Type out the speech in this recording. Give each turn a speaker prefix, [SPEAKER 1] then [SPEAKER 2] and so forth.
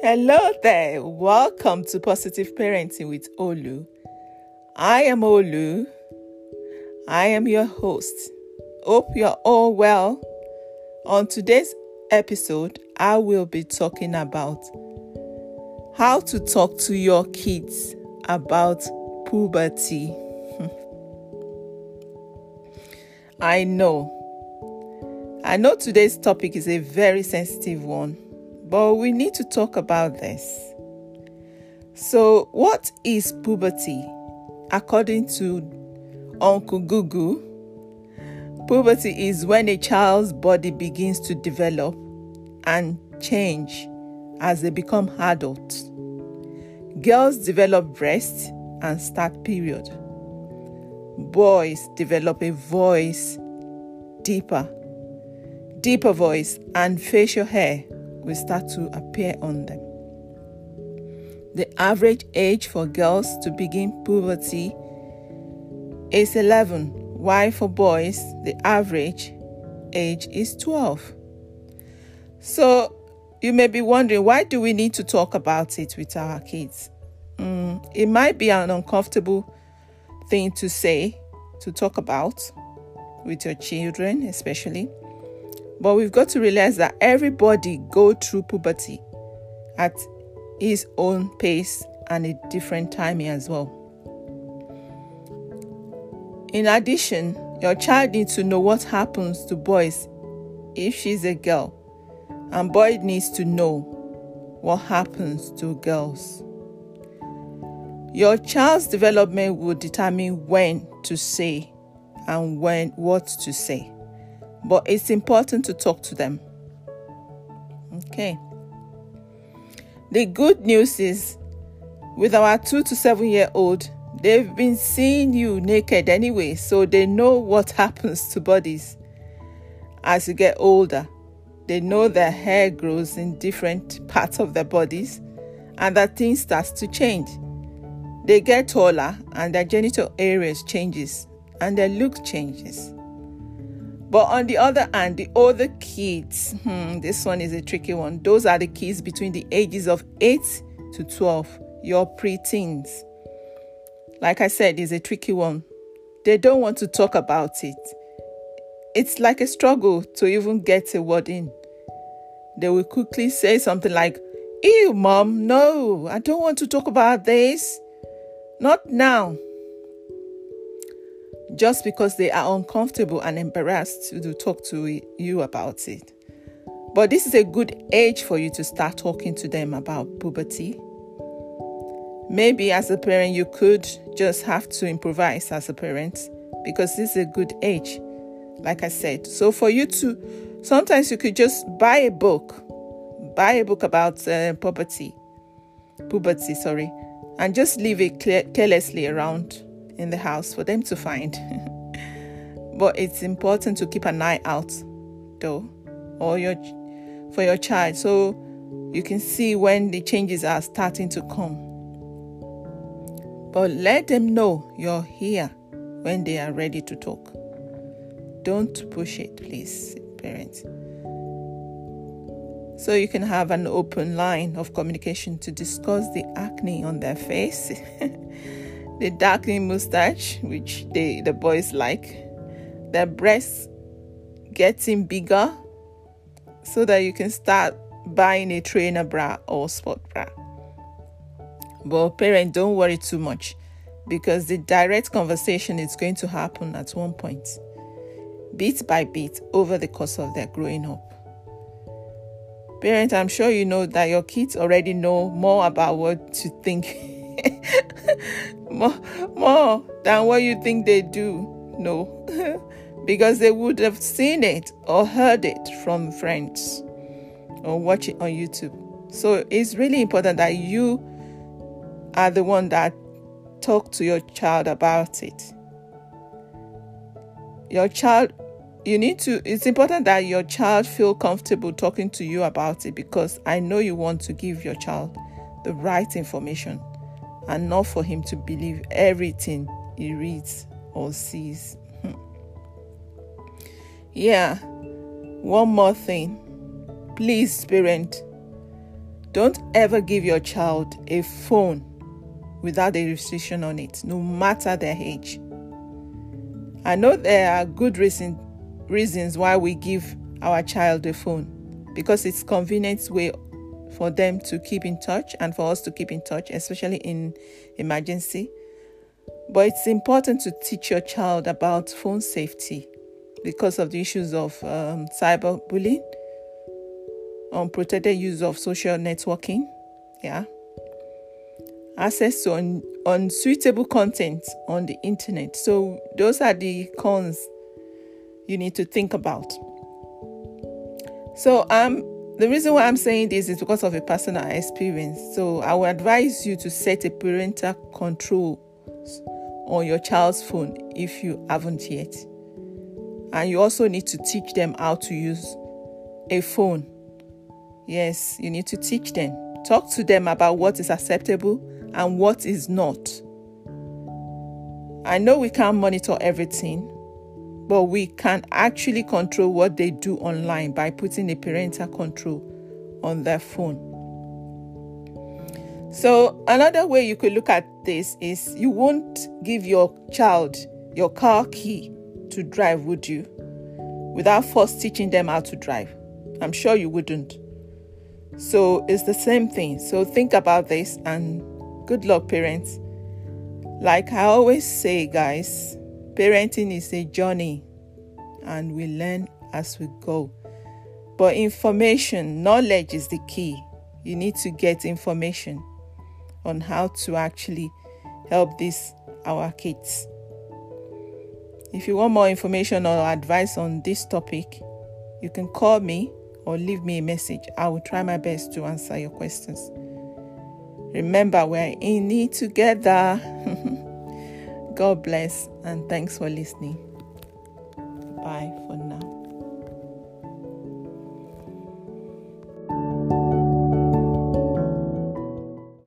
[SPEAKER 1] Hello there. Welcome to Positive Parenting with Olu. I am Olu. I am your host. Hope you're all well. On today's episode, I will be talking about how to talk to your kids about puberty. I know. I know today's topic is a very sensitive one but we need to talk about this. So, what is puberty? According to Uncle Gugu, puberty is when a child's body begins to develop and change as they become adults. Girls develop breasts and start period. Boys develop a voice deeper, deeper voice and facial hair will start to appear on them. The average age for girls to begin puberty is 11, while for boys, the average age is 12. So, you may be wondering why do we need to talk about it with our kids? Mm, it might be an uncomfortable thing to say, to talk about with your children, especially. But we've got to realize that everybody go through puberty at his own pace and a different timing as well. In addition, your child needs to know what happens to boys if she's a girl, and boy needs to know what happens to girls. Your child's development will determine when to say and when what to say but it's important to talk to them. Okay. The good news is with our two to seven year old, they've been seeing you naked anyway, so they know what happens to bodies as you get older. They know their hair grows in different parts of their bodies and that things starts to change. They get taller and their genital areas changes and their look changes. But on the other hand, the older kids, hmm, this one is a tricky one. Those are the kids between the ages of 8 to 12, your preteens. Like I said, is a tricky one. They don't want to talk about it. It's like a struggle to even get a word in. They will quickly say something like, Ew, mom, no, I don't want to talk about this. Not now just because they are uncomfortable and embarrassed to talk to you about it. But this is a good age for you to start talking to them about puberty. Maybe as a parent, you could just have to improvise as a parent because this is a good age, like I said. So, for you to sometimes you could just buy a book, buy a book about uh, puberty, puberty, sorry, and just leave it carelessly around in the house for them to find. but it's important to keep an eye out though or your for your child so you can see when the changes are starting to come. But let them know you're here when they are ready to talk. Don't push it, please, parents. So you can have an open line of communication to discuss the acne on their face the darkening mustache, which they, the boys like, their breasts getting bigger so that you can start buying a trainer bra or sport bra. But parents, don't worry too much because the direct conversation is going to happen at one point, bit by bit, over the course of their growing up. Parents, I'm sure you know that your kids already know more about what to think more, more than what you think they do. No, because they would have seen it or heard it from friends or watch it on YouTube. So it's really important that you are the one that talk to your child about it. Your child you need to it's important that your child feel comfortable talking to you about it because I know you want to give your child the right information and not for him to believe everything he reads or sees. Hmm. yeah, one more thing. Please, parent, Don't ever give your child a phone without a restriction on it, no matter their age. I know there are good reason, reasons why we give our child a phone because it's convenient way for them to keep in touch and for us to keep in touch, especially in emergency. But it's important to teach your child about phone safety because of the issues of um, cyberbullying, unprotected use of social networking, yeah, access to un- unsuitable content on the internet. So, those are the cons you need to think about. So, um, the reason why I'm saying this is because of a personal experience. So, I would advise you to set a parental control on your child's phone if you haven't yet. And you also need to teach them how to use a phone. Yes, you need to teach them. Talk to them about what is acceptable and what is not. I know we can't monitor everything, but we can actually control what they do online by putting a parental control on their phone. So, another way you could look at this is you won't give your child your car key to drive, would you? Without first teaching them how to drive. I'm sure you wouldn't. So, it's the same thing. So, think about this and good luck, parents. Like I always say, guys, parenting is a journey and we learn as we go. But information, knowledge is the key. You need to get information on how to actually help these our kids. If you want more information or advice on this topic, you can call me or leave me a message. I will try my best to answer your questions. Remember, we're in it together. God bless and thanks for listening. Bye.